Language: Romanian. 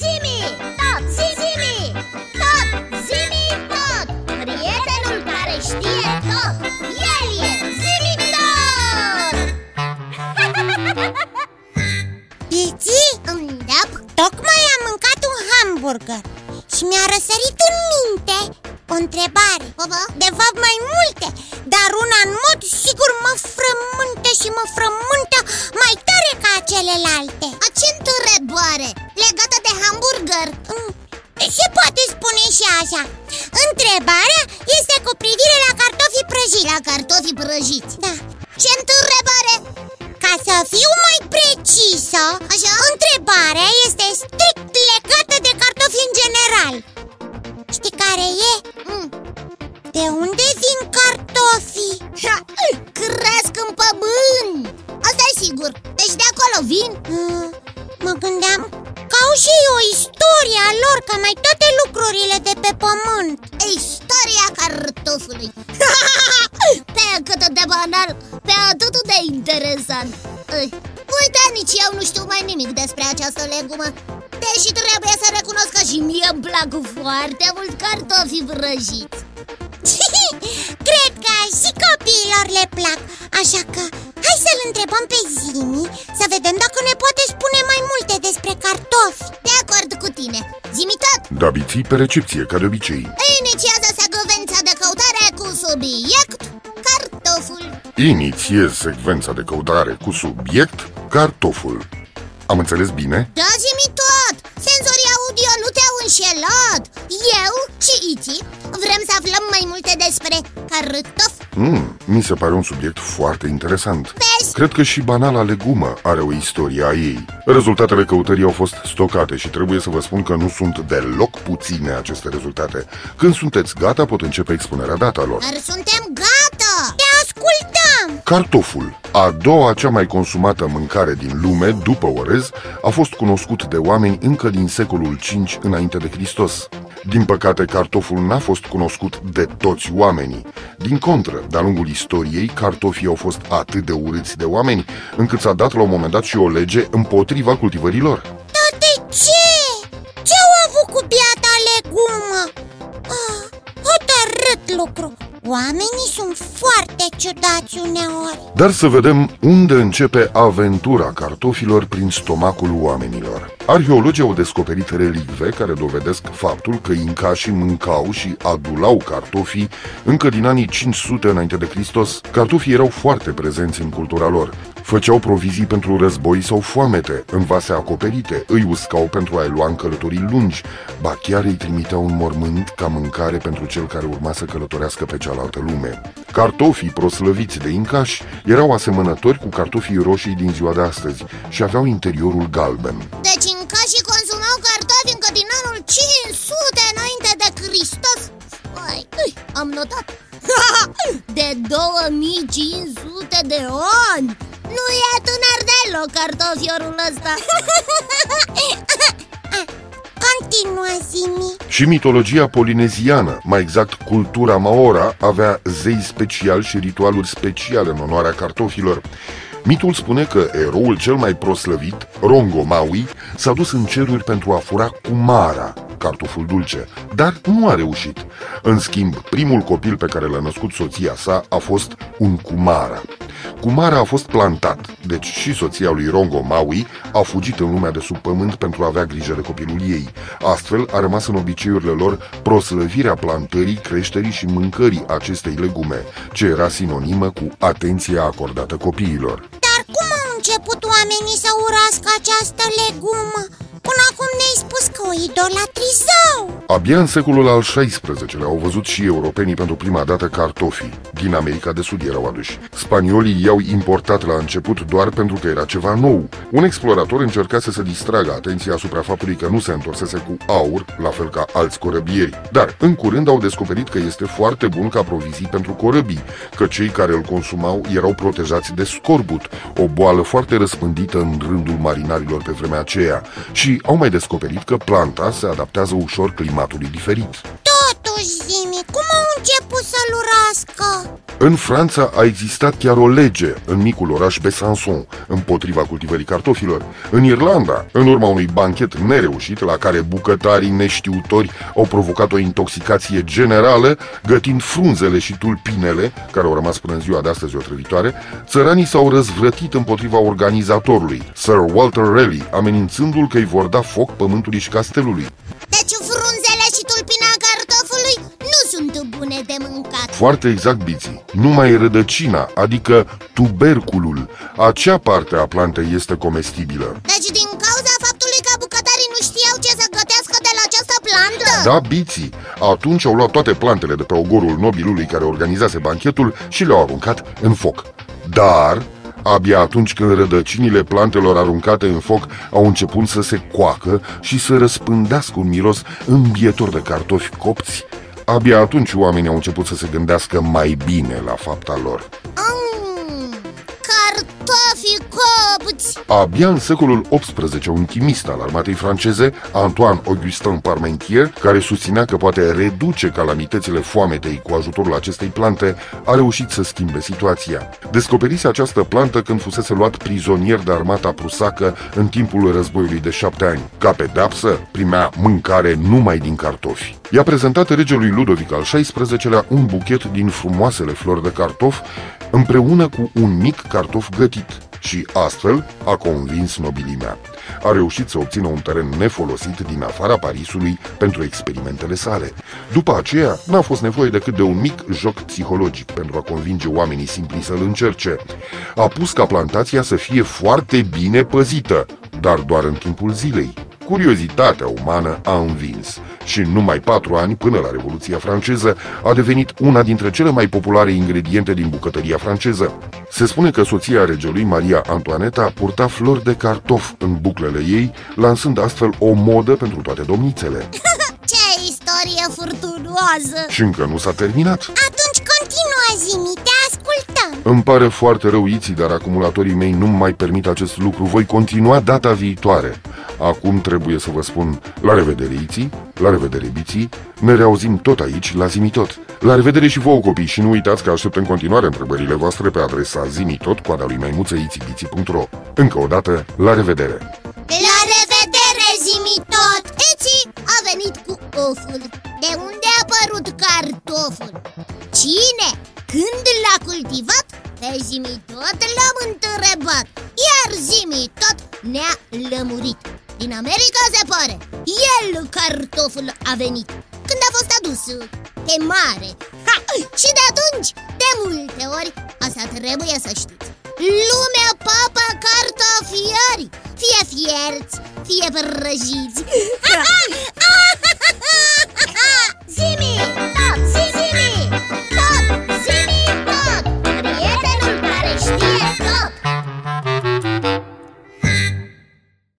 Zimi, tot, zimi, tot, zimi, tot. Prietenul care știe tot, el e zimi tot. Piți, Da, tocmai am mâncat un hamburger și mi-a răsărit în minte o întrebare. Baba? De fapt mai multe, dar una în mod sigur mă frământă și mă frământă mai tare ca celelalte a ce întrebare? Legată de hamburger? Mm, Se poate spune și așa Întrebarea este cu privire la cartofii prăjiți La cartofii prăjiți Da Ce întrebare? Ca să fiu mai precisă Așa? Întrebarea este strict legată de cartofi în general Știi care e? Mm. De unde vin interesant Ui, Uite, nici eu nu știu mai nimic despre această legumă. Deși trebuie să recunosc că și mie îmi plac foarte mult cartofii vrăjiți. Cred că și copiilor le plac. Așa că hai să-l întrebăm pe Zimi Să vedem dacă ne poate spune mai multe despre cartofi. De acord cu tine. Zimi tot. Da biții pe recepție, ca de obicei. Inițiază secvența de căutare cu subiect. Cartoful Inițiez secvența de căutare cu subiect cartoful Am înțeles bine? Da, zimi tot! Senzorii audio nu te-au înșelat! Eu și Iti vrem să aflăm mai multe despre cartof Mm, mi se pare un subiect foarte interesant Vezi? Cred că și banala legumă are o istorie a ei Rezultatele căutării au fost stocate și trebuie să vă spun că nu sunt deloc puține aceste rezultate Când sunteți gata, pot începe expunerea datelor Dar suntem gata! Te ascultăm! Cartoful, a doua cea mai consumată mâncare din lume după orez, a fost cunoscut de oameni încă din secolul V înainte de Hristos. Din păcate, cartoful n-a fost cunoscut de toți oamenii. Din contră, de-a lungul istoriei, cartofii au fost atât de urâți de oameni, încât s-a dat la un moment dat și o lege împotriva cultivărilor. Dar de ce? Ce au avut cu biata legumă? Ah, hotărât lucru Oamenii sunt foarte ciudați uneori Dar să vedem unde începe aventura cartofilor prin stomacul oamenilor. Arheologii au descoperit relicve care dovedesc faptul că incașii mâncau și adulau cartofii încă din anii 500 înainte de Hristos. Cartofii erau foarte prezenți în cultura lor. Făceau provizii pentru război sau foamete, în vase acoperite, îi uscau pentru a-i lua în călătorii lungi, ba chiar îi trimiteau un mormânt ca mâncare pentru cel care urma să călătorească pe cealaltă lume. Cartofii proslăviți de incași erau asemănători cu cartofii roșii din ziua de astăzi și aveau interiorul galben. Deci încă și consumau cartofi încă din anul 500 înainte de Hristos Ui, ui, am notat De 2500 de ani Nu e tânăr deloc cartofiorul ăsta Continuă, Zimi Și mitologia polineziană, mai exact cultura maora, avea zei special și ritualuri speciale în onoarea cartofilor. Mitul spune că eroul cel mai proslăvit, Rongo Maui, s-a dus în ceruri pentru a fura Kumara, cartoful dulce, dar nu a reușit. În schimb, primul copil pe care l-a născut soția sa a fost un Kumara. Kumara a fost plantat, deci și soția lui Rongo Maui a fugit în lumea de sub pământ pentru a avea grijă de copilul ei. Astfel a rămas în obiceiurile lor proslăvirea plantării, creșterii și mâncării acestei legume, ce era sinonimă cu atenția acordată copiilor. Dar cum au început oamenii să urască această legumă? Până acum ne-ai spus că o idolatrizau Abia în secolul al XVI-lea au văzut și europenii pentru prima dată cartofii. Din America de Sud erau aduși. Spaniolii i-au importat la început doar pentru că era ceva nou. Un explorator încerca să se distragă atenția asupra faptului că nu se întorsese cu aur, la fel ca alți corăbieri. Dar, în curând, au descoperit că este foarte bun ca provizii pentru corăbii, că cei care îl consumau erau protejați de scorbut, o boală foarte răspândită în rândul marinarilor pe vremea aceea, și au mai descoperit că planta se adaptează ușor climatului diferit. Totuși, Zimi, cum au început să-l urască? Crească În Franța a existat chiar o lege în micul oraș Besançon împotriva cultivării cartofilor. În Irlanda, în urma unui banchet nereușit la care bucătarii neștiutori au provocat o intoxicație generală, gătind frunzele și tulpinele, care au rămas până în ziua de astăzi otrăvitoare, țăranii s-au răzvrătit împotriva organizatorului, Sir Walter Raleigh, amenințându-l că îi vor da foc pământului și castelului. De mâncat Foarte exact, Biții. Numai rădăcina, adică tuberculul, acea parte a plantei este comestibilă. Deci din cauza faptului că bucătarii nu știau ce să gătească de la această plantă Da, Biții. Atunci au luat toate plantele de pe ogorul nobilului care organizase banchetul și le-au aruncat în foc. Dar, abia atunci când rădăcinile plantelor aruncate în foc au început să se coacă și să răspândească un miros îmbietor de cartofi copți, abia atunci oamenii au început să se gândească mai bine la fapta lor. Copți Abia în secolul XVIII, un chimist al armatei franceze, Antoine Augustin Parmentier, care susținea că poate reduce calamitățile foametei cu ajutorul acestei plante, a reușit să schimbe situația. Descoperise această plantă când fusese luat prizonier de armata prusacă în timpul războiului de șapte ani. Ca pedapsă, primea mâncare numai din cartofi. I-a prezentat regelui Ludovic al XVI-lea un buchet din frumoasele flori de cartof împreună cu un mic cartof gătit și astfel a convins nobilimea. A reușit să obțină un teren nefolosit din afara Parisului pentru experimentele sale. După aceea, n-a fost nevoie decât de un mic joc psihologic pentru a convinge oamenii simpli să-l încerce. A pus ca plantația să fie foarte bine păzită, dar doar în timpul zilei. Curiozitatea umană a învins și în numai patru ani, până la Revoluția franceză, a devenit una dintre cele mai populare ingrediente din bucătăria franceză. Se spune că soția regelui, Maria Antoaneta, purta flori de cartof în buclele ei, lansând astfel o modă pentru toate domnițele. Ce istorie furtunoasă Și încă nu s-a terminat. Atunci continuă, Zimi, te ascultăm Îmi pare foarte rău, Iții, dar acumulatorii mei nu mai permit acest lucru. Voi continua data viitoare. Acum trebuie să vă spun la revedere, Iții, la revedere, Biții. Ne reauzim tot aici, la Zimitot. La revedere și vouă, copii, și nu uitați că aștept în continuare întrebările voastre pe adresa zimitot, coada lui maimuță, itibiții.ro. Încă o dată, la revedere! La revedere, zimi tot! Eci a venit cu oful De unde a apărut cartoful? Cine? Când l-a cultivat? Pe zimi tot l-am întrebat Iar zimi tot ne-a lămurit Din America se pare El, cartoful, a venit. Când a fost adus pe mare. Ha! Și de atunci, de multe ori, asta trebuie să știți. Lumea papă cartofiori Fie fierți, fie prăjiți